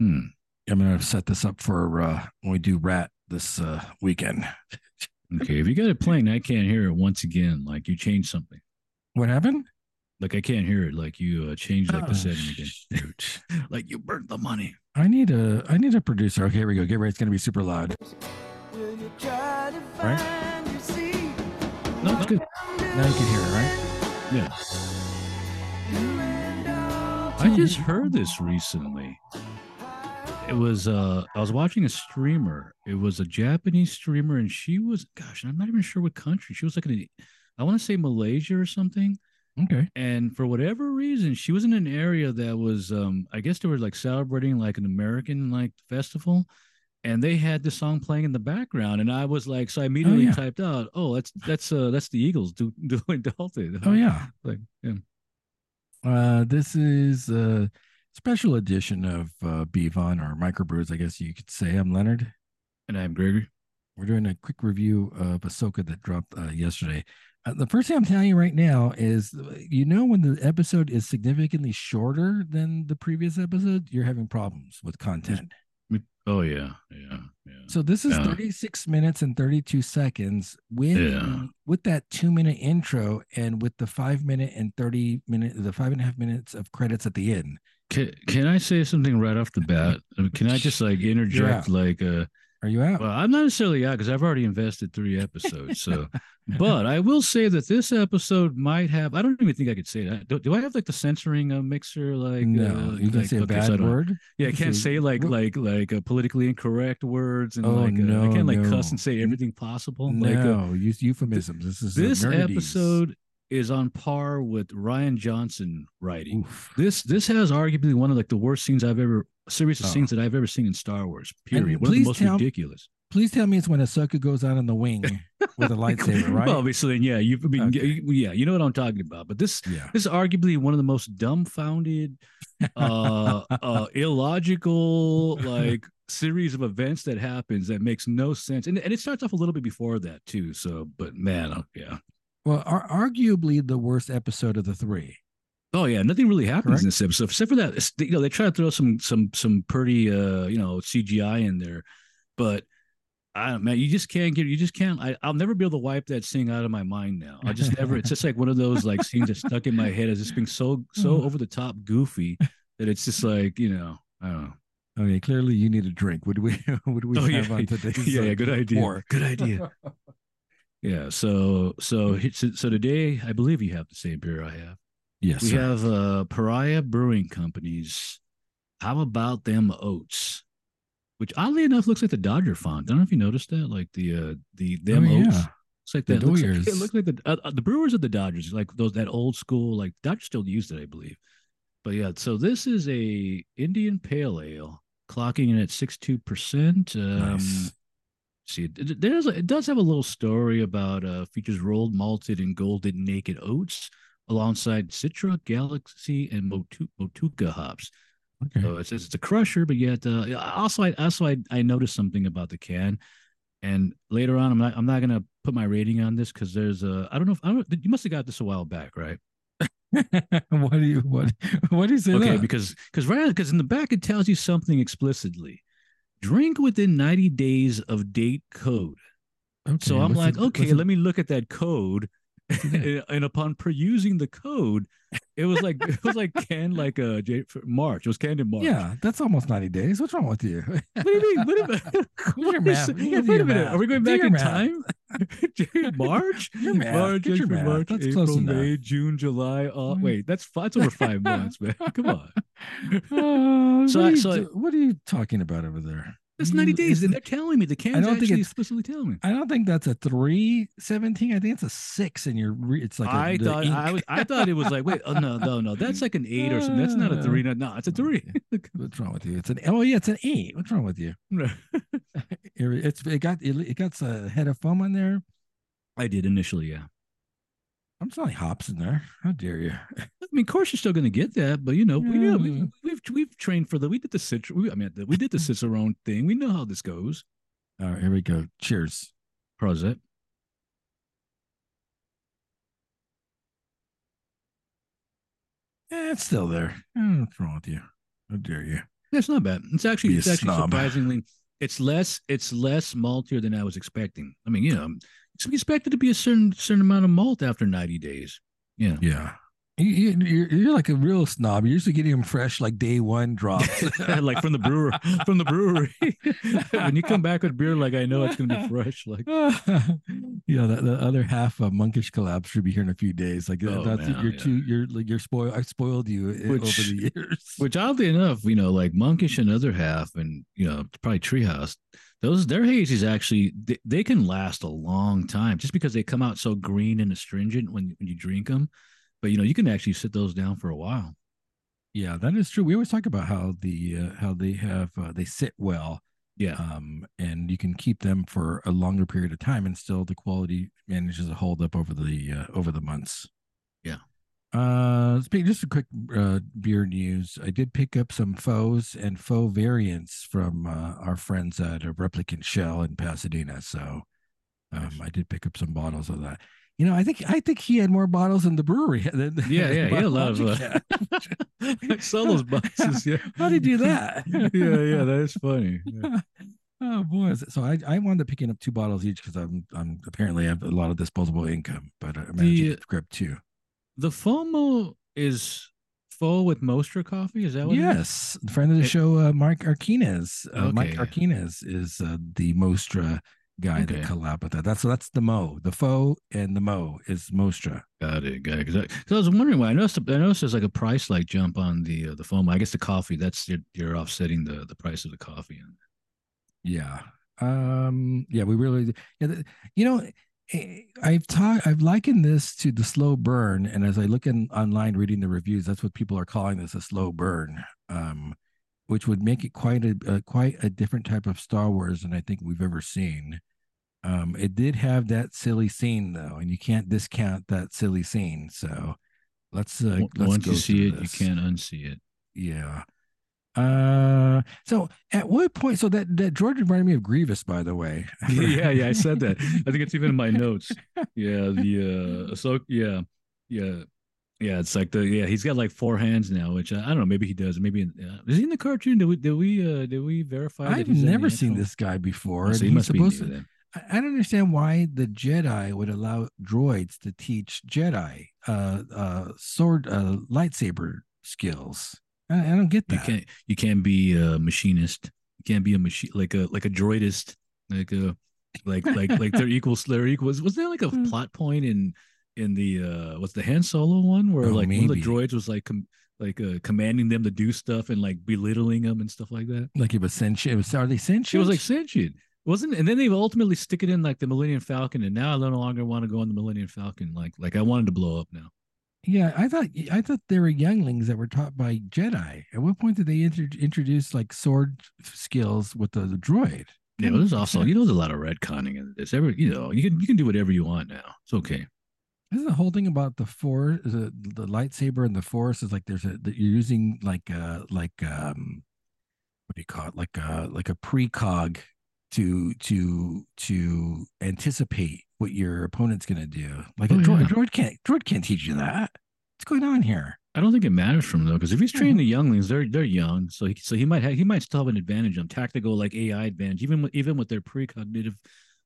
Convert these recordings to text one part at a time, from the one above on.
Hmm. I'm gonna set this up for uh, when we do Rat this uh, weekend. Okay. If you got it playing, I can't hear it once again. Like you changed something. What happened? Like I can't hear it. Like you uh, changed like Oh, the setting again. like you burnt the money. I need a I need a producer. Okay, here we go. Get ready. It's gonna be super loud. Right? No, it's good. Now you can hear it, right? Yeah. I just heard this recently. It was uh I was watching a streamer. It was a Japanese streamer and she was gosh, I'm not even sure what country. She was like in I want to say Malaysia or something. Okay. And for whatever reason, she was in an area that was um I guess they were like celebrating like an American like festival and they had the song playing in the background and I was like so I immediately yeah. typed out, "Oh, that's that's uh that's the Eagles do, doing Dalton." Oh yeah. Like, yeah. Uh, this is a special edition of uh, Bevon or Microbrews, I guess you could say. I'm Leonard. And I'm Gregory. We're doing a quick review of Ahsoka that dropped uh, yesterday. Uh, the first thing I'm telling you right now is, uh, you know, when the episode is significantly shorter than the previous episode, you're having problems with content. Oh yeah, yeah, yeah. So this is Yeah. 36 minutes and 32 seconds with Yeah. with that two minute intro and with the five minute and 30 minute the five and a half minutes of credits at the end. Can, can I say something right off the bat? Can I just like interject? out. Like, uh, Are you out? well, I'm not necessarily out because I've already invested three episodes. So, but I will say that this episode might have. I don't even think I could say that. Do, do I have like the censoring uh, mixer? Like, no, uh, you can like, say a okay, so bad don't- word. Yeah, I can't say- say like like like uh, politically incorrect words and Oh, like uh, I can't like no. cuss and say everything possible. Like uh, No, use euphemisms. This is this episode is on par with Rian Johnson writing. Oof. This this has arguably one of like the worst scenes I've ever series of Oh. scenes that I've ever seen in Star Wars. And Period. One of the most tell- ridiculous. Please tell me it's when Ahsoka goes out on the wing with a lightsaber, right? Well, obviously, yeah, you I mean, Okay. yeah, you know what I'm talking about. But this yeah. this is arguably one of the most dumbfounded, uh, uh, illogical like series of events that happens that makes no sense, and and it starts off a little bit before that too. So, but man, oh, yeah. Well, ar- arguably the worst episode of the three. Oh yeah, nothing really happens Correct. in this episode except for that. You know, they try to throw some some some pretty uh you know CGI in there, but I don't man, you just can't get you just can't. I I'll never be able to wipe that scene out of my mind now. I just never. It's just like one of those like scenes that stuck in my head as just being so so over the top goofy that it's just like you know I don't know. Okay, clearly you need a drink. Would we? Would we Oh, yeah. have on today's? Yeah, uh, yeah, good idea. war? Good idea. Yeah. So so so today I believe you have the same beer I have. Yes. we sir. have uh pariah brewing companies how about them oats? Which oddly enough looks like the dodger font. I don't know if you noticed that like the uh the them Oh, oats. Yeah. it's like The that. Looks like, it looks like the uh, uh, the brewers of the dodgers like those that old school like dodgers still use it i believe. But yeah so this is a indian pale ale clocking in at 62% um see it, there's it does have a little story about uh features rolled malted and golden naked oats alongside citra galaxy and Motu- motueka hops Okay. so it says it's a crusher but yet uh also i also I, I noticed something about the can and later on i'm not i'm not gonna put my rating on this because there's a i don't know if i don't you must have got this a while back right what do you what what is it? okay because because right because in the back it tells you something explicitly drink within 90 days of date code So I'm like, okay, let me look at that code. and, and upon perusing the code, it was like it was like canned like uh J- March. It was canned in March. Yeah, that's almost ninety days. What's wrong with you? What do you mean? What about, your math. is- You gotta wait a minute. math. Are we going back in math. time? March, Your math. March, Get your math. March, That's April. May, June, July. Uh, wait, that's that's over five months, man. Come on. Oh, So what, are you, so do- what are you talking about over there? That's 90 You- days, and they're telling me the can's don't think actually explicitly telling me. I don't think that's a three seventeen. I think it's a six, and you're re- it's like a, I thought ink. I was I thought it was like wait oh no no no that's like an eight or something that's not a three no, no it's a three What's wrong with you? It's an oh yeah, it's an eight. What's wrong with you? It- It's it got it, it got a head of foam on there. I did initially yeah I'm smelling hops in there. How dare you? I mean of course you're still going to get that but you know we, yeah, we, Yeah. we've we've trained for the we did the we, I mean the, we did the Cicerone thing we know how this goes All right, here we go. Cheers. Prosit Eh, it's still there. Eh, What's wrong with you? How dare you? That's not bad. It's actually it's actually snob. surprisingly it's less it's less maltier than I was expecting. I mean, you know, it's expected to be a certain certain amount of malt after 90 days. Yeah. Yeah. You, you, you're, you're like a real snob. You're usually getting them fresh, like day one drops. like from the brewer from the brewery. when you come back with beer, like I know it's gonna be fresh. Like you know, the, the other half of Monkish collapse should be here in a few days. Like Oh, that's man, you're yeah. too you're like you're spoiled. I spoiled you eh, over Which- the years. which oddly enough, you know, like monkish and other half and you know, probably treehouse, those their hazies actually they, they can last a long time just because they come out so green and astringent when, when you drink them. But you know, you can actually sit those down for a while. yeah, that is true. We always talk about how the uh, how they have uh, they sit well, Yeah. um, and you can keep them for a longer period of time, and still the quality manages to hold up over the uh, over the months. Yeah. Uh, speak just a quick uh, beer news. I did pick up some faux and faux variants from uh, our friends at a Replicant Shell in Pasadena. So, um, I did pick up some bottles of that. You know, I think I think he had more bottles in the brewery than Yeah, yeah, he had a lot of, uh. I saw those boxes. Yeah. How'd you do that? yeah, yeah, that is funny. Yeah. oh boy! So I I wound up picking up two bottles each because I'm I'm apparently have a lot of disposable income, but I managed The- to grab two. The FOMO is full with Mostra coffee. Is that what? it is? Yes, friend of the It- show, uh, Mark Arquinez. Uh, Mike Okay. Arquinez is uh, the Mostra guy Okay. that collab with that. That's that's the Mo, the faux, and the Mo is Mostra. Got it, got it. Because I, 'cause I was wondering why. I noticed. I noticed there's like a price like jump on the uh, the foam. I guess the coffee. That's you're, you're offsetting the the price of the coffee. Yeah. Um. Yeah. We really. Yeah. th- You know, I've taught. I've likened this to the slow burn, and as I look in online reading the reviews, that's what people are calling this a slow burn. Um, which would make it quite a, a quite a different type of Star Wars than I think we've ever seen. Um, it did have that silly scene though, and you can't discount that silly scene. So let's uh, let's Once go you see it, this. you can't unsee it. Yeah. Uh, so at what point? So that that George reminded me of Grievous, by the way. yeah, yeah. I said that. I think it's even in my notes. Yeah, the uh, so yeah, yeah, yeah. It's like the yeah. He's got like four hands now, which I, I don't know. Maybe he does. Maybe in, uh, is he in the cartoon? Did we did we uh did we verify? I've never seen this guy before. Oh, so he he's must be supposed new to. I don't understand why the Jedi would allow droids to teach Jedi uh uh sword uh lightsaber skills. I, I don't get You that. can't you can't be a machinist. You can't be a machine like a like a droidist. Like a like like like they're equals they're equals. Was there like a Hmm. plot point in in the uh what's the Han Solo one where Oh, like one of the droids was like com- like uh, commanding them to do stuff and like belittling them and stuff like that. Like it was sentient. It was, are they sentient? It was like sentient. Wasn't and then they ultimately stick it in like the Millennium Falcon, and now I no longer want to go on the Millennium Falcon. Like like I wanted to blow up now. Yeah, I thought I thought they were younglings that were taught by Jedi. At what point did they intro- introduce like sword skills with the, the droid? Yeah, but there's also you know there's a lot of retconning in this. Every you know you can you can do whatever you want now. It's okay. This Isn't the whole thing about the force, the, the lightsaber and the force is like there's a that you're using like uh like um what do you call it like a like a precog to to to anticipate what your opponent's gonna do. Like a Oh, droid, yeah. droid can't droid can't teach you that. What's going on here? I don't think it matters from though, because if he's training the younglings, they're they're young, so he so he might have he might still have an advantage on tactical like AI advantage, even with even with their precognitive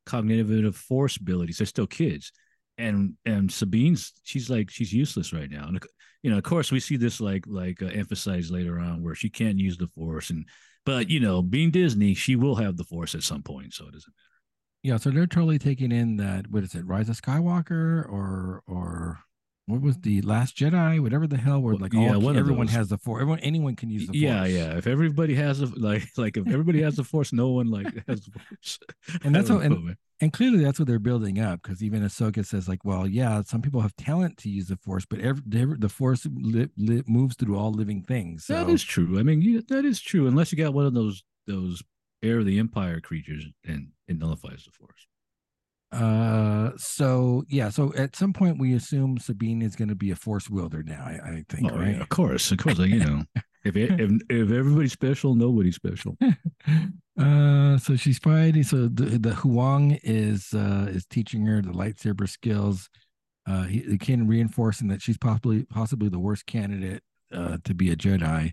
cognitive force abilities, they're still kids. And and Sabine's she's like she's useless right now, and you know of course we see this like like uh, emphasized later on where she can't use the force, and but you know being Disney, she will have the force at some point, so it doesn't matter. Yeah, so they're totally taking in that what is it, Rise of Skywalker or or what was the Last Jedi, whatever the hell, where like yeah, all, one everyone has the force. Everyone, anyone can use the force. Yeah, yeah. If everybody has a like, like if everybody has the force, no one like has the force. And that's how- and- know. And clearly, that's what they're building up because even Ahsoka says, like, well, yeah, some people have talent to use the Force, but every, the, Force li, li, moves through all living things. So, that is true. I mean, yeah, that is true. Unless you got one of those those heir of the empire creatures, and it nullifies the force. uh, so yeah, so at some point we assume Sabine is going to be a Force wielder now. I, I think, Oh, right? yeah, of course, of course. You know, if it, if if everybody's special, nobody's special. uh so she's fighting so the, the Huyang is uh is teaching her the lightsaber skills Uh, he, Kanan reinforcing that she's possibly possibly the worst candidate uh, to be a Jedi.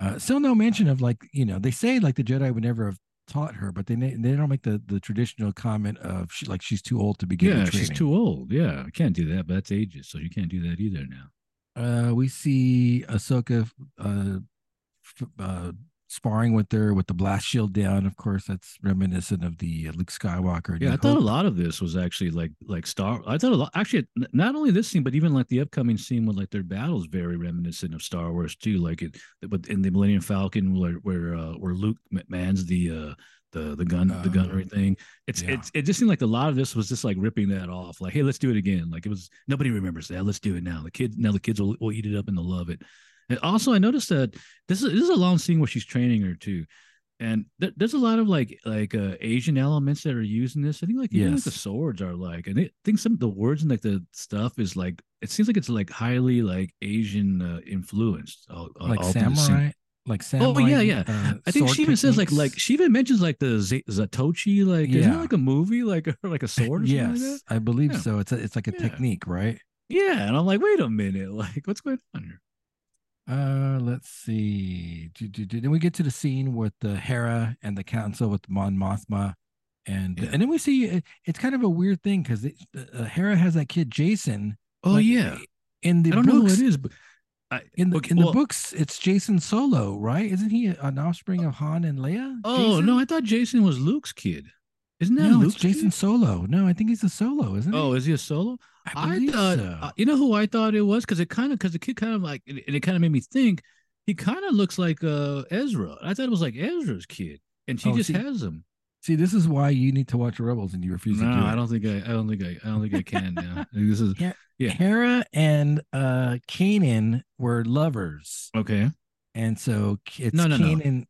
Uh, still no mention of like you know they say like the Jedi would never have taught her, but they they don't make the the traditional comment of she like she's too old to be getting Yeah, training. she's too old. Yeah, I can't do that, but that's ages, so you can't do that either now. Uh, we see Ahsoka uh, f- uh, sparring with her with the blast shield down. Of course, that's reminiscent of the uh, Luke Skywalker. Yeah, I thought a lot of this was actually like like Star. I thought a lot actually not only this scene, but even like the upcoming scene with like their battles very reminiscent of Star Wars too. Like it, but in the Millennium Falcon where where uh, where Luke mans the uh the the gun the Uh, gunnery thing. It's yeah. it's it just seemed like a lot of this was just like ripping that off. Like hey, let's do it again. Like it was nobody remembers that. Let's do it now. The kids now the kids will, will eat it up and they'll love it. And also, I noticed that this is this is a long scene where she's training her too, and th- there's a lot of like like uh, Asian elements that are used in this. I think like even like the swords are like, and I think some of the words and like the stuff is like it seems like it's like highly like Asian uh, influenced, all, like all through the scene. samurai, like samurai. Oh yeah, yeah. uh, I think she even says like like she even mentions like the Z- Zatoichi like isn't it like a movie like or like a sword or something like yes. I believe Yeah. so. It's a, it's like a Yeah. technique, right? Yeah, and I'm like, wait a minute, like what's going on here? Uh, let's see. Do, do, do. Then we get to the scene with the Hera and the council with Mon Mothma, and Yeah. and then we see it, it's kind of a weird thing because uh, Hera has that kid Jacen. Oh like, yeah, in the I don't know who it is, but I, In the okay, in the well- books, it's Jacen Solo, right? Isn't he an offspring of Han and Leia? Oh Jacen? no, I thought Jacen was Luke's kid. Isn't that no, Luke's it's Jacen kid? Solo. No, I think he's a Solo, isn't he? Oh, is he a solo? I I, thought, so. uh, you know who I thought it was because it kind of because the kid kind of like and it kind of made me think he kind of looks like uh Ezra. I thought it was like Ezra's kid, and she Oh, just see, has him. See, this is why you need to watch Rebels, and you refuse No, to do it. I don't think I. I don't think I. I don't think I can now. This is Yeah. Yeah. Hera and uh Kanan were lovers, okay. and so it's No, no, no.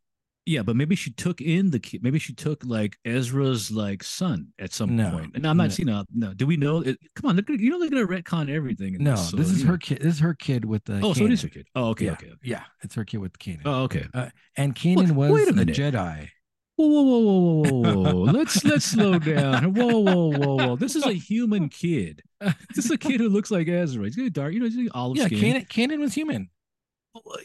Yeah, but maybe she took in the kid. Maybe she took like Ezra's like son at some No, point. And I'm not no. seeing. No, no. Do we know? It, come on, look. You know they're gonna retcon everything. No, this, so, this is you her kid. This is her kid with the. Oh, so it is Kanan. her kid. Oh, okay, yeah. okay. okay. Yeah, it's her kid with Kanan. Oh, okay. Uh, and Kanan was wait a a. Jedi. Whoa, whoa, whoa, whoa, whoa, whoa, whoa! let's let's slow down. Whoa, whoa, whoa, whoa! This is a human kid. This is a kid who looks like Ezra. He's got dark, you know, he's olive Yeah, skin. Kanan. Kanan was human.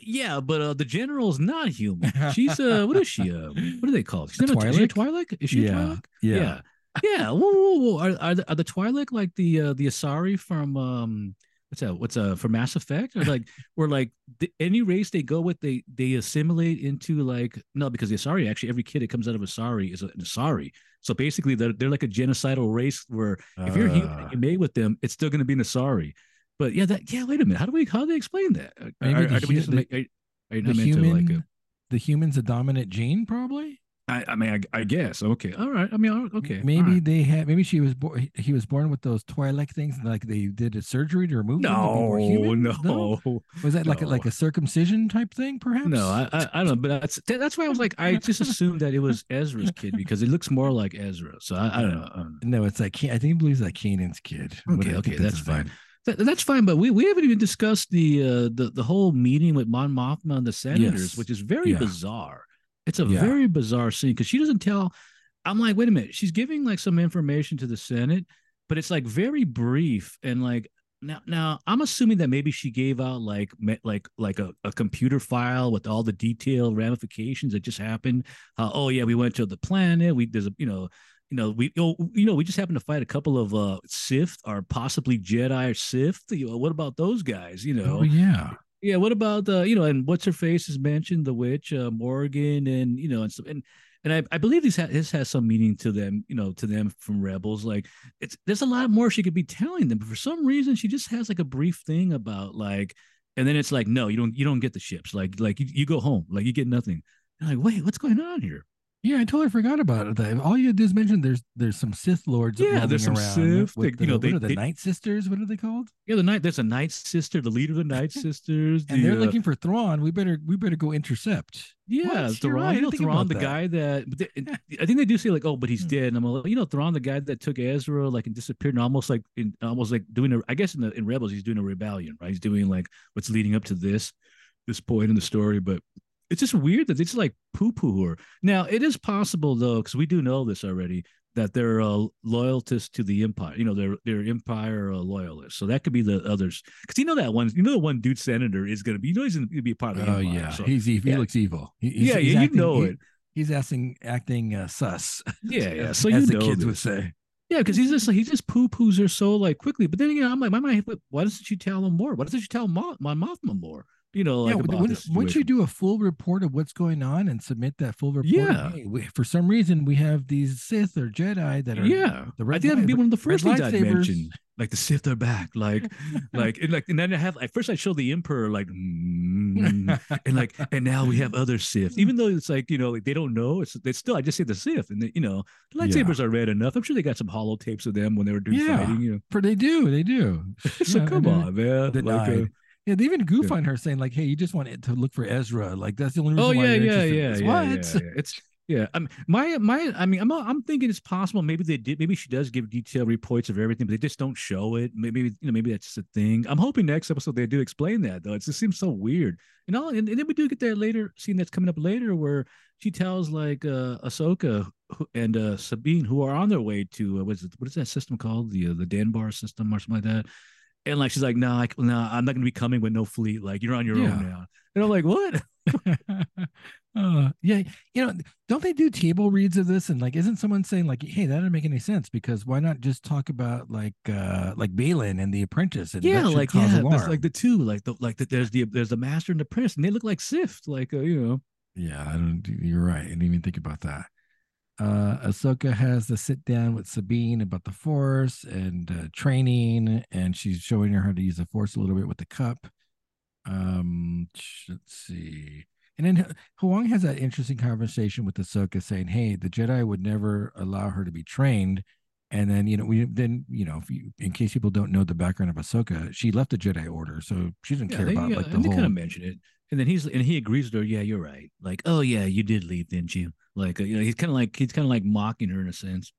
Yeah, but uh, the general's not human. She's uh, what is she? Uh, what do they call? She's A a, is she a Twi'lek? Twi'lek? Is she a yeah, Twi'lek? yeah, yeah, yeah. Whoa, whoa, whoa! Are are the, are the Twi'lek like the uh, the Asari from um what's that? What's uh for Mass Effect? Or like where like the, any race they go with, they they assimilate into like no, because the Asari actually every kid that comes out of Asari is an Asari. So basically, they're they're like a genocidal race where if you're human Uh, and you mate with them, it's still going to be an Asari. But yeah, that yeah. Wait a minute. How do we how do they explain that? Maybe are, the are we hu- just the- make- are, are the meant human, to like? A, the human's a dominant gene, probably. I, I mean, I, I guess. Okay. All right. I mean, okay. Maybe right. they had. Maybe she was born. He was born with those Twi'lek things, like they did a surgery to remove them to be more human. no, no, Was that like a, like a circumcision type thing, perhaps? no. I, I, I don't know, but that's that's why I was like, I just assumed that it was Ezra's kid because it looks more like Ezra. So I, I don't know. Don't know. no, it's like I think he believes like Kanan's kid. Okay, What- I think okay, that's name. fine. That, that's fine, but we, we haven't even discussed the uh the, the whole meeting with Mon Mothma and the senators, Yes. which is very Yeah. bizarre. It's a Yeah. very bizarre scene because she doesn't tell. I'm like, wait a minute, she's giving like some information to the Senate, but it's like very brief and like now now I'm assuming that maybe she gave out like like like a, a computer file with all the detailed ramifications that just happened. Uh, oh yeah, we went to the planet. We there's a you know you know, we know, you know, we just happened to fight a couple of uh Sith or possibly Jedi or Sith. You know, what about those guys? You know, Oh yeah. Yeah. What about the you know, and what's her face is mentioned, the witch, uh, Morgan, and you know, and and and I, I believe this has, this has some meaning to them, you know, to them from Rebels. Like it's there's a lot more she could be telling them, but for some reason she just has like a brief thing about like, and then it's like, no, you don't you don't get the ships. Like like you, you go home, like you get nothing. You're like, wait, what's going on here? Yeah, I totally forgot about it. All you did is mention there's there's some Sith lords. Yeah, there's some around Sith, they- you know, the- what they- are the they- Night Sisters? What are they called? Yeah, the night there's a night sister, the leader of the night sisters, And the, they're uh, looking for Thrawn. We better we better go intercept. Yeah, Thrawn. right, You know, Thrawn, the that. guy that they- I think they do say like, oh, but he's Hmm. dead. And I'm like, you know, Thrawn, the guy that took Ezra, like and disappeared, and almost like in almost like doing a. I guess in the in Rebels, he's doing a rebellion, right? He's doing like what's leading up to this this point in the story, but it's just weird that they just like poo poo her. Now it is possible though, because we do know this already that they're uh, loyalists to the empire. You know, they're they're empire uh, loyalists. So that could be the others. Because you know that one, you know, the one dude senator is going to be. You know, he's going to be a part of the Oh empire. yeah, so- he's evil. yeah. He looks evil. He- he's- yeah, he's yeah, you acting- know he- it. He's acting acting uh, sus. Yeah, yeah. as- So you the know kids would say. Yeah, because he's just like he just poo poos her so like quickly. But then again, I'm like, my mind, why doesn't she tell him more? Why doesn't she tell Mo- my Mothma more? You know, like yeah, when, once you do a full report of what's going on and submit that full report, Yeah. hey, we, for some reason we have these Sith or Jedi that are yeah, the I red think that'd be one of the first things I'd lightsabers. mention. Like the Sith are back, like, like, and like, and then I have like first I show the Emperor like, mm, and like, and now we have other Sith. Even though it's like you know like, they don't know, it's they still I just say the Sith, and they, you know the Yeah. lightsabers are red enough. I'm sure they got some hollow tapes of them when they were doing Yeah. fighting. You know, For they do, they do. so Yeah, come on, man. Like, uh, yeah, they even goof Yeah. on her saying like, "Hey, you just want it to look for Ezra. Like that's the only reason Oh why yeah, yeah, yeah, yeah, What? yeah, yeah. It's yeah. I'm my my. I mean, I'm I'm thinking it's possible. Maybe they did. Maybe she does give detailed reports of everything, but they just don't show it. Maybe you know. Maybe that's just a thing. I'm hoping next episode they do explain that though. It just seems so weird. And all, and, and then we do get that later scene that's coming up later where she tells like uh Ahsoka and uh Sabine who are on their way to uh, what's it, what is that system called the uh, the Danbar system or something like that. And like she's like, no, I, no, I'm not gonna be coming with no fleet. Like you're on your Yeah. own now. And I'm like, what? uh, yeah, you know, don't they do table reads of this? And like, isn't someone saying like, "Hey, that doesn't make any sense"? Because why not just talk about like, uh like Baylan and the Apprentice? And yeah, like yeah, like the two, like the like the, there's the there's the master and the prince, and they look like Sift, like uh, you know. Yeah, I don't. You're right. I didn't even think about that. Uh, Ahsoka has the sit down with Sabine about the Force and uh, training, and she's showing her how to use the Force a little bit with the cup. Um, let's see. And then Huyang has that interesting conversation with Ahsoka, saying, "Hey, the Jedi would never allow her to be trained." And then you know we then you know if you, in case people don't know the background of Ahsoka, she left the Jedi Order, so she doesn't Yeah, care they, about yeah, like the whole. kind of mention it, and then he's and he agrees with her. Yeah, you're right. Like, oh yeah, you did leave, didn't you? Like, uh, you know, he's kind of like he's kind of like mocking her in a sense.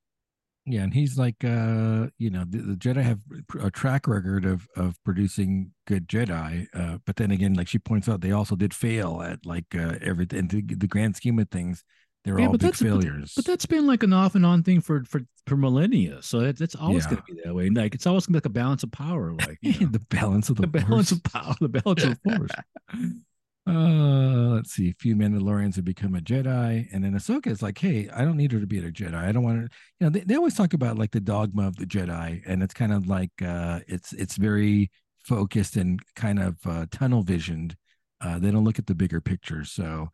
Yeah, and he's like, uh, you know, the, the Jedi have a track record of of producing good Jedi, uh, but then again, like she points out, they also did fail at like uh, everything. The, the grand scheme of things, they're Yeah, all but big that's- but- failures. But that's been like an off and on thing for for for millennia. So that, that's always Yeah. going to be that way. Like it's always going to be like a balance of power. Like you know, the balance of the, the balance of power, the balance of force. Uh, let's see. A few Mandalorians have become a Jedi, and then Ahsoka is like, "Hey, I don't need her to be a Jedi. I don't want her." You know, they, they always talk about like the dogma of the Jedi, and it's kind of like uh, it's it's very focused and kind of uh, tunnel visioned. Uh, they don't look at the bigger picture. So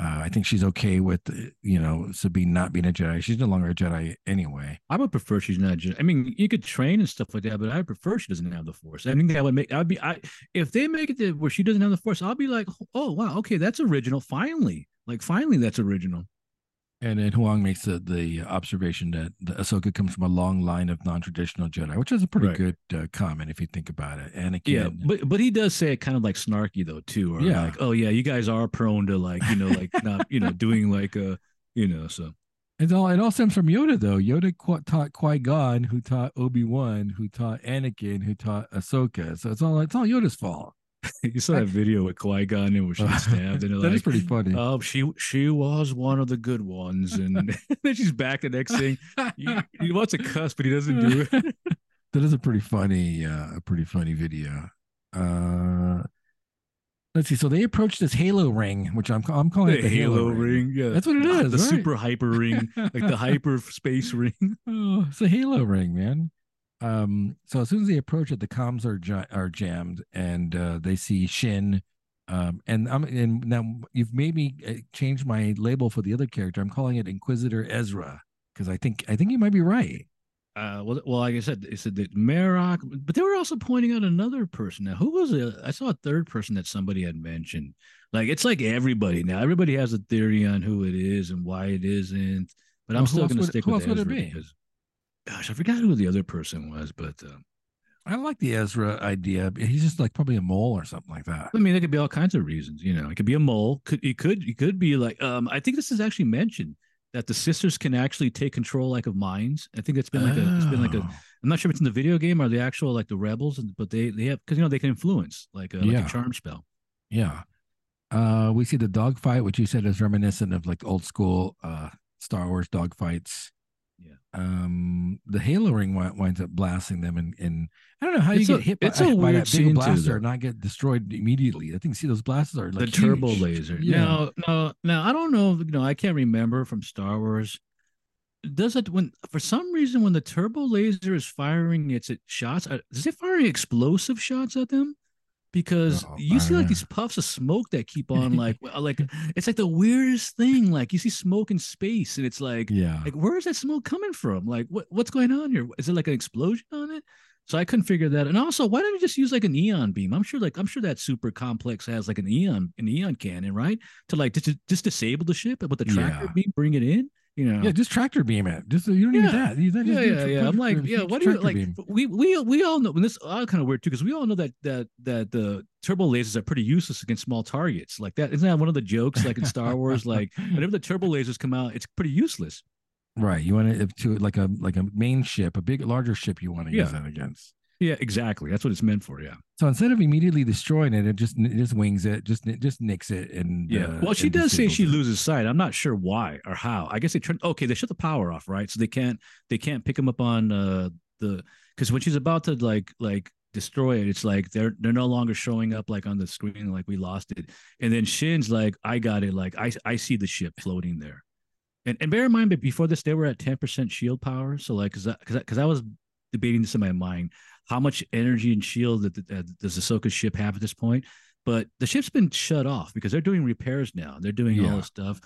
uh, I think she's okay with you know Sabine not being a Jedi. She's no longer a Jedi anyway. I would prefer she's not. a Jedi. I mean, you could train and stuff like that, but I prefer she doesn't have the force. I think that would make. I'd be. I if they make it to where she doesn't have the force, I'll be like, oh wow, okay, that's original. Finally, like finally, that's original. And then Huyang makes the, the observation that the Ahsoka comes from a long line of non-traditional Jedi, which is a pretty Right. good uh, comment if you think about it. Anakin, Yeah, but but he does say it kind of like snarky though too, or Yeah. like, oh yeah, you guys are prone to like you know like not you know doing like a you know so It all it all stems from Yoda though. Yoda qu- taught Qui Gon, who taught Obi Wan, who taught Anakin, who taught Ahsoka. So it's all it's all Yoda's fault. you saw that video with Qui Gon and where she was stabbed and that like, is pretty funny. Oh, she she was one of the good ones, and then she's back the next thing. He, he wants to cuss, but he doesn't do it. that is a pretty funny, uh, a pretty funny video. Uh, let's see. So they approached this Halo ring, which I'm I'm calling the it the Halo, ring. yeah, That's what it is, The right? super hyper ring, like the hyper space ring. Oh, it's a Halo ring, man. Um, so as soon as they approach it, the comms are ja- are jammed, and uh, they see Shin. Um, and I'm and now you've made me uh, change my label for the other character. I'm calling it Inquisitor Ezra because I think I think you might be right. Uh, well, well, like I said, they said that Marrok, but they were also pointing out another person. Now, who was it? I saw a third person that somebody had mentioned. Like it's like everybody now. Everybody has a theory on who it is and why it isn't. But I'm Well, still going to stick who with else would it be? because, gosh, I forgot who the other person was. But uh, I like the Ezra idea. He's just like probably a mole or something like that. I mean, there could be all kinds of reasons. You know, it could be a mole. Could it could it could be like um I think this is actually mentioned that the sisters can actually take control like of minds. I think it's been like a it's been like a Oh. I'm not sure if it's in the video game or the actual like the rebels, but they they have because you know they can influence like a, like a charm spell. Yeah. Uh, we see the dogfight, which you said is reminiscent of like old school uh Star Wars dogfights. Yeah. Um, the Halo ring winds up blasting them, and and I don't know how It's you a- get hit it's by, a by that big blaster and not get destroyed immediately. I think see those blasters are like the turbo laser. Yeah. Now, now, now, I don't know. You know, I can't remember from Star Wars. Does it when for some reason when the turbo laser is firing its it shots? uh, Is it firing explosive shots at them? Because Oh, you see like these puffs of smoke that keep on like like it's like the weirdest thing. Like you see smoke in space, and it's like yeah. like where is that smoke coming from? Like what what's going on here? Is it like an explosion on it? So I couldn't figure that. And also, why don't you just use like an ion beam? I'm sure like I'm sure that super complex has like an ion an ion cannon, right? To like just just disable the ship with the tractor Yeah. beam, bring it in. You know. Yeah, just tractor beam it. Just you don't need Yeah. that. You, just yeah, yeah, yeah. I'm like, yeah. What do you like? beam. We we we all know. And this are kind of weird too because we all know that that that the turbo lasers are pretty useless against small targets. Like that isn't that one of the jokes? Like in Star Wars, like whenever the turbo lasers come out, it's pretty useless. Right. You want it to like a like a main ship, a big larger ship. You want to use that against. Yeah, exactly. That's what it's meant for. Yeah. So instead of immediately destroying it, it just it just wings it, just it just nicks it, and Yeah. uh, well, she does say she it. loses sight. I'm not sure why or how. I guess they turned. Okay, they shut the power off, right? So they can't they can't pick them up on uh, the because when she's about to like like destroy it, it's like they're they're no longer showing up like on the screen like we lost it. And then Shin's like, I got it. Like I I see the ship floating there. And and bear in mind, but before this, they were at 10% shield power. So like, cause because because I was debating this in my mind, how much energy and shield that, that does Ahsoka's ship have at this point? But the ship's been shut off because they're doing repairs now. They're doing all this stuff,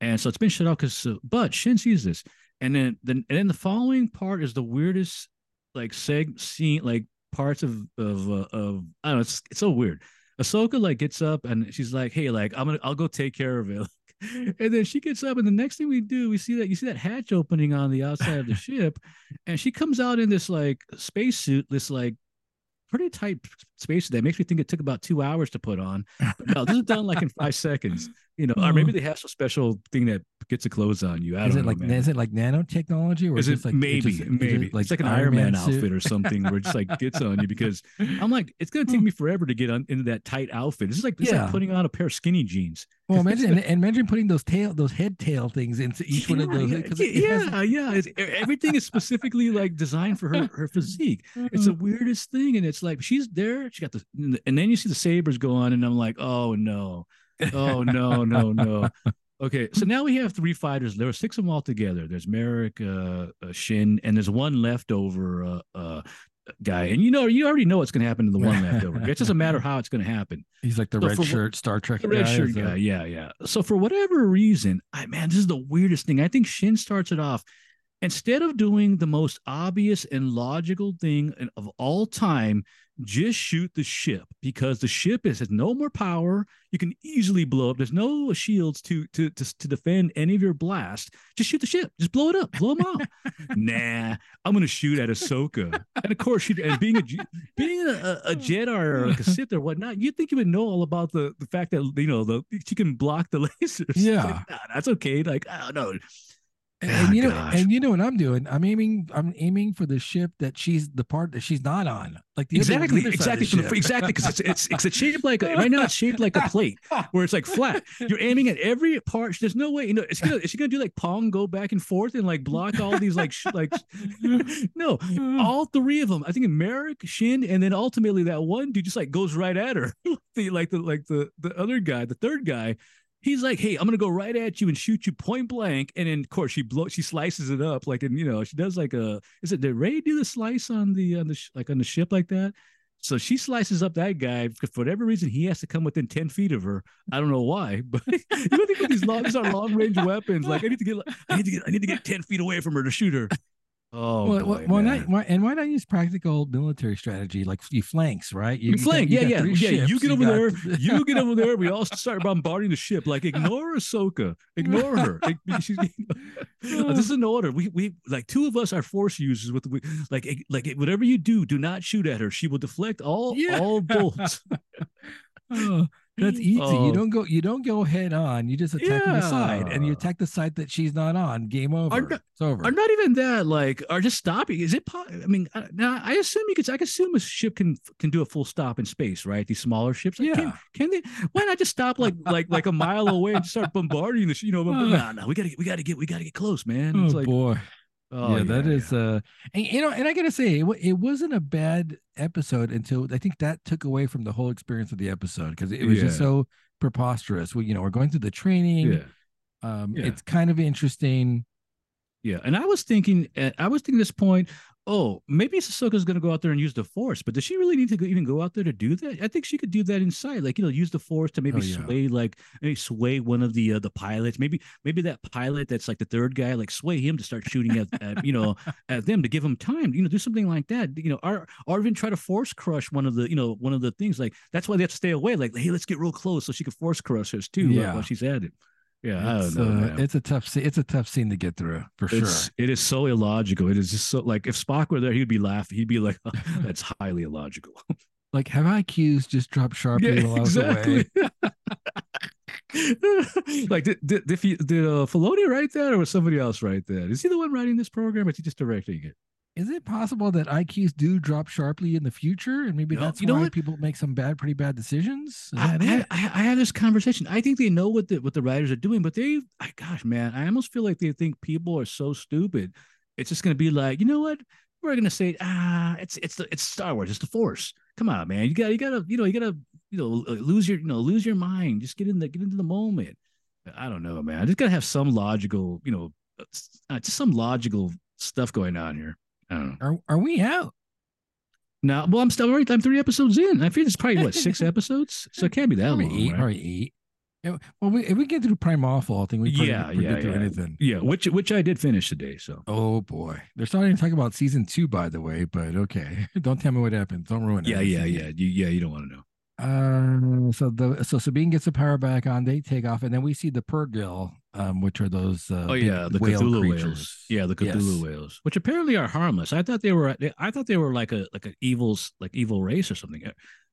and so it's been shut off because. but Shin sees this, and then then and then the following part is the weirdest like seg scene like parts of of uh, of I don't know. It's it's so weird. Ahsoka like gets up and she's like, "Hey, like I'm gonna I'll go take care of it." and then she gets up, and the next thing we do, we see that you see that hatch opening on the outside of the ship, and she comes out in this like spacesuit, this like pretty tight spacesuit that makes me think it took about two hours to put on. But no, this is done like in five seconds, you know, or maybe they have some special thing that gets the clothes on you. I Is it know, like man. is it like nanotechnology or Is just it like maybe, just- is it maybe it's like an Iron Man, outfit or something where it just like gets on you because I'm like, it's gonna take me forever to get on into that tight outfit. This is like it's Yeah. like putting on a pair of skinny jeans. Well, imagine and, and imagine putting those tail those head tail things into each one of those. Yeah, yeah, it- it has- yeah, yeah. Everything is specifically like designed for her her physique. It's the mm-hmm. weirdest thing, and it's like she's there. She got the, and then you see the sabers go on, and I'm like, oh no, oh no, no, no. Okay, so now we have three fighters. There were six of them all together. There's Marrok, uh, uh, Shin, and there's one leftover uh, uh, guy. And you know, you already know what's going to happen to the one leftover. It doesn't matter how it's going to happen. He's like the So red for shirt Star Trek red guy. shirt guy, yeah, yeah. So for whatever reason, I man, this is the weirdest thing. I think Shin starts it off. Instead of doing the most obvious and logical thing of all time, just shoot the ship because the ship is, has no more power. You can easily blow up. There's no shields to to to, to defend any of your blast. Just shoot the ship. Just blow it up. Blow them out. nah, I'm gonna shoot at Ahsoka. And of course, she and being a being a, a, Jedi or like a Sith or whatnot, you'd think you would know all about the the fact that you know the she can block the lasers. Yeah. like, nah, that's okay. Like I don't know. And, Ah, and you know, gosh. and you know what I'm doing? I'm aiming. I'm aiming for the ship that she's the part that she's not on. Like the other- the Exactly, other side of exactly, the the, exactly, because it's it's it's, it's shaped like a, right now. It's shaped like a plate where it's like flat. You're aiming at every part. There's no way, you know. It's gonna is she gonna do like Pong, go back and forth and like block all these like sh- like no, all three of them. I think Marrok, Shin, and then ultimately that one dude just like goes right at her. the like the like the the other guy, the third guy. He's like, "Hey, I'm gonna go right at you and shoot you point blank," and then of course she blow, she slices it up like, and you know, she does like a. Is it did Rey do the slice on the on the sh- like on the ship like that? So she slices up that guy because for whatever reason he has to come within ten feet of her. I don't know why, but you know, think with these long, these are long range weapons. Like I need to get, I need to get, I need to get ten feet away from her to shoot her. Oh, well, boy, why man. not? Why, and why not use practical military strategy like you flanks, right? You, You flank, yeah, got yeah, yeah. You ships, get over got- there, you get over there. We all start bombarding the ship. Like ignore Ahsoka, ignore her. This is an order. We we like two of us are force users with we, like like whatever you do, do not shoot at her. She will deflect all Yeah. all bolts. Oh, that's easy. Oh. You don't go. You don't go head on. You just attack from the side, and you attack the side that she's not on. Game over. not- it's over. Or not even that, like, or just stopping. Is it? po- I mean, uh, now I assume you could. I assume a ship can can do a full stop in space, right? These smaller ships. Like, Yeah. Can, can they? Why not just stop like like like a mile away and start bombarding the? You know, no, no, we gotta we gotta get, we gotta get close, man. oh It's like, boy. Oh, yeah, that is yeah. uh, and, you know, and I gotta say, it, it wasn't a bad episode until I think that took away from the whole experience of the episode because it was just so preposterous. We, you know, we're going through the training. yeah. Um, Yeah. it's kind of interesting. Yeah, and I was thinking, uh, I was thinking at this point, oh, maybe Sissoka's going to go out there and use the Force, but does she really need to go, even go out there to do that? I think she could do that inside, like you know, use the Force to maybe Oh, yeah. sway, like maybe sway one of the uh, the pilots, maybe maybe that pilot that's like the third guy, like sway him to start shooting at, at you know at them to give him time, you know, do something like that, you know, or or even try to Force crush one of the you know one of the things like that's why they have to stay away, like hey, let's get real close so she can Force crush us too, Yeah. yeah. while she's at it. Yeah, I It's, don't know. uh, it's a tough. se- It's a tough scene to get through for sure. It's so illogical. It is just so like if Spock were there, he'd be laughing. He'd be like, "That's highly illogical." Like, have IQs just dropped sharply while I was away? like did did did, he, did uh, Filoni write that, or was somebody else write that? Is he the one writing this program, or is he just directing it? Is it possible that IQs do drop sharply in the future, and maybe No, that's you know why what? people make some bad, pretty bad decisions? I, I. I, I had this conversation. I think they know what the what the writers are doing, but they, I, gosh, man, I almost feel like they think people are so stupid. It's just going to be like, you know what? We're going to say, ah, it's it's the it's Star Wars. It's the Force. Come on, man. You got you got to you know you got to you know uh, lose your you know lose your mind. Just get in the get into the moment. I don't know, man. I just got to have some logical, you know, uh, just some logical stuff going on here. Know. Are are we out? No, well, I'm still right. I'm three episodes in. I feel it's probably what six episodes, so it can't be that Probably long. eight. right? Probably eight. Yeah, Well, we, if we get through Prime Awful, I think we probably Yeah, could yeah, get through yeah. anything. Yeah, which which I did finish today. So Oh boy, they're starting to talk about season two, by the way. But okay, don't tell me what happens. Don't ruin it. yeah, yeah, yeah, you, yeah. You don't want to know. Uh, so the so Sabine gets the power back on. They take off, and then we see the Purrgil, um, which are those. Uh, Oh yeah, the whale Cthulhu creatures. whales. Yeah, the Yes. Cthulhu whales, which apparently are harmless. I thought they were. I thought they were like a like an evils like evil race or something.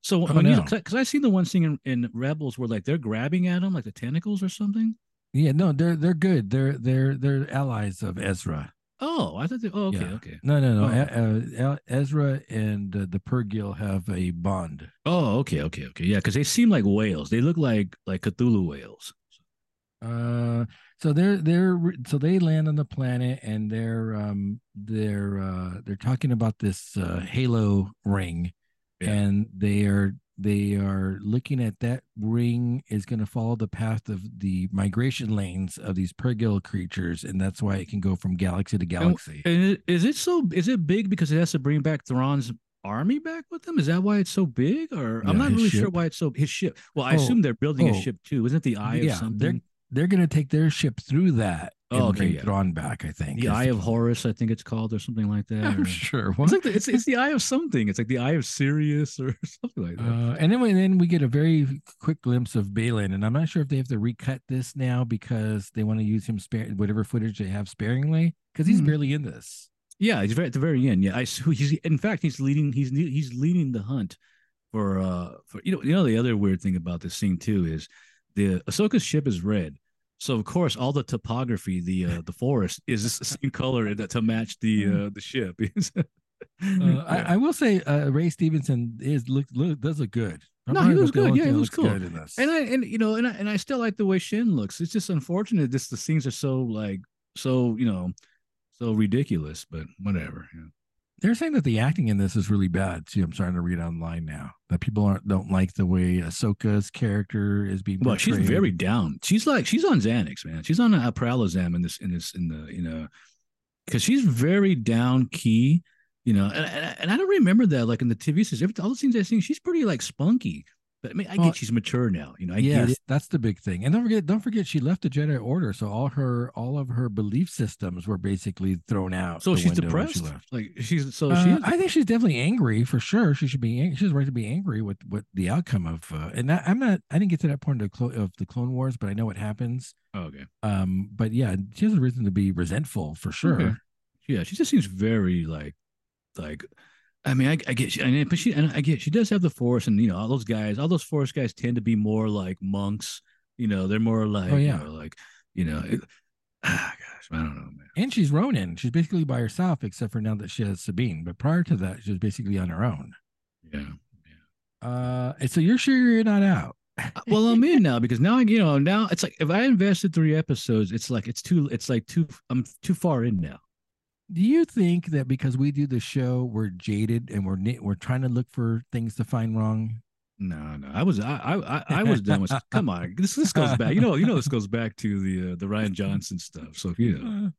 So Oh, no. because I seen the one scene in, in Rebels where like they're grabbing at them like the tentacles or something. Yeah, no, they're they're good. They're they're they're allies of Ezra. Oh, I thought. They, oh, okay, Yeah. okay. No, no, no. Oh. Uh, Ezra and uh, the Purrgil have a bond. Oh, okay, okay, okay. Yeah, because they seem like whales. They look like like Cthulhu whales. Uh, so they're they're so they land on the planet and they're um they're uh they're talking about this uh halo ring, Yeah. and they are they are looking at that ring is going to follow the path of the migration lanes of these Purrgil creatures, and that's why it can go from galaxy to galaxy. And it- is it so? Is it big because it has to bring back Thrawn's army back with them? Is that why it's so big? Or I'm not really sure why it's so. His ship. Well, I Oh, assume they're building oh. a ship too. Isn't it the Eye yeah, of something? They're going to take their ship through that and Oh, okay, yeah. Thrawn back. I think the Eye of. Horus, I think it's called, or something like that. I'm or- sure. What? It's like the, it's it's the Eye of something. It's like the Eye of Sirius or something like that. Uh, and then, we- then we get a very quick glimpse of Baylan, and I'm not sure if they have to recut this now because they want to use him spare whatever footage they have sparingly because he's Hmm. barely in this. Yeah, he's very, at the very end. Yeah, I he's in fact he's leading he's he's leading the hunt for uh for you know you know the other weird thing about this scene too is the Ahsoka's ship is red. So of course all the topography, the uh, the forest is the same color that to match the uh, the ship. Uh, I, I will say uh, Ray Stevenson is look, look does look good. No, he looks good. Yeah, he looks cool. good in this. and I and you know and I, and I still like the way Shin looks. It's just unfortunate this the scenes are so like so you know so ridiculous, but whatever. Yeah. They're saying that the acting in this is really bad too. I'm starting to read online now that people aren't don't like the way Ahsoka's character is being. Well, she's very down. She's like she's on Xanax, man. She's on a Pralazam in this in this in the you know because she's very down key, you know. And, and, and I don't remember that like in the TV series. Every, all the scenes I've seen, she's pretty like spunky. But I mean, I Well, get she's mature now. You know, I yes, that's the big thing. And don't forget, don't forget, she left the Jedi Order, so all her all of her belief systems were basically thrown out. So she's she depressed. left. Like she's so Uh, she's I think she's definitely angry for sure. She should be. ang- She's right to be angry with with the outcome of. Uh, and I, I'm not. I didn't get to that point of the, Clo- of the Clone Wars, but I know what happens. oh, okay. Um, but yeah, she has a reason to be resentful for sure. Okay. Yeah, she just seems very like like. I mean, I, I get, she, I mean, but she, and I get, she does have the force, and you know, all those guys, all those force guys tend to be more like monks. You know, they're more like, Oh, yeah. you know, like, you know, it, ah, gosh, I don't know, man. And she's Ronin. She's basically by herself, except for now that she has Sabine. But prior to that, she was basically on her own. Yeah. Yeah. Uh, and so you're sure you're not out? Uh, well, I'm in now because now, I, you know, now it's like if I invested three episodes, it's like it's too, it's like too, I'm too far in now. Do you think that because we do the show, we're jaded and we're we're trying to look for things to find wrong? No, no, I was I I I was done with. come on, this this goes back. You know, you know, this goes back to the uh, the Rian Johnson stuff. So yeah,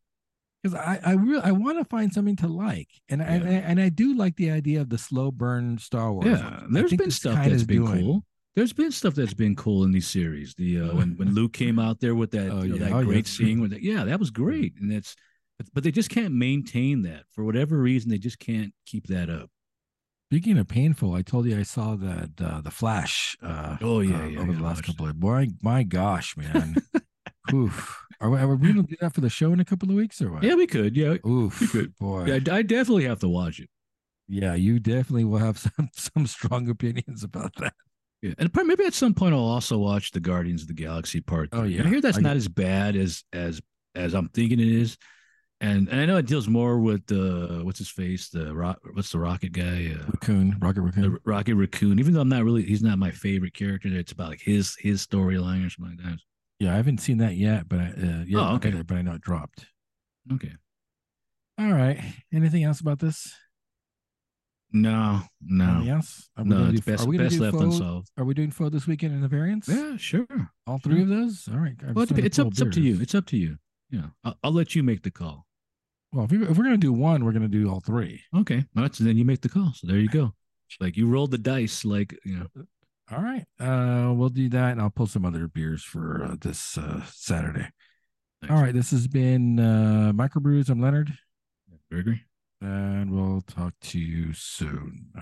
because I I really I want to find something to like, and yeah. I and I do like the idea of the slow burn Star Wars. Yeah, there's been stuff that's been doing. cool. There's been stuff that's been cool in these series. The uh, when when Luke came out there with that oh, you know, yeah. that oh, great yeah. scene with it, yeah, that was great, and it's but, but they just can't maintain that for whatever reason. They just can't keep that up. Speaking of painful, I told you I saw that uh, the Flash. Uh, oh yeah, uh, yeah over the last couple of boy, my gosh, man. Oof. Are we, are we going to do that for the show in a couple of weeks or what? Yeah, we could. Yeah, oof, we could. boy. Yeah, I definitely have to watch it. Yeah, you definitely will have some some strong opinions about that. Yeah, and maybe at some point I'll also watch the Guardians of the Galaxy part. Oh yeah, I hear that's I, not as bad as as as I'm thinking it is and and I know it deals more with the uh, what's his face, the rock, what's the Rocket guy, uh, Raccoon, Rocket Raccoon, the Rocket Raccoon. Even though I'm not really, he's not my favorite character. It's about like his his storyline or something like that. Yeah, I haven't seen that yet, but I, uh, yeah, oh, okay. but I know it dropped. Okay. All right. Anything else about this? No, no. Anything else? Are no, it's do, best, are we best left unsolved. Are we doing foe this weekend in the variants? Yeah, sure. All three sure. of those? All right. Well, it's, up, it's up to you. It's up to you. Yeah, I'll, I'll let you make the call. Well, if, we, if we're gonna do one, we're gonna do all three. Okay, all right. So then you make the call. So there you go. Like you rolled the dice. Like you know. All right. Uh, we'll do that, and I'll pull some other beers for uh, this uh, Saturday. All right. This has been uh, Microbrews. I'm Leonard. Gregory. And we'll talk to you soon.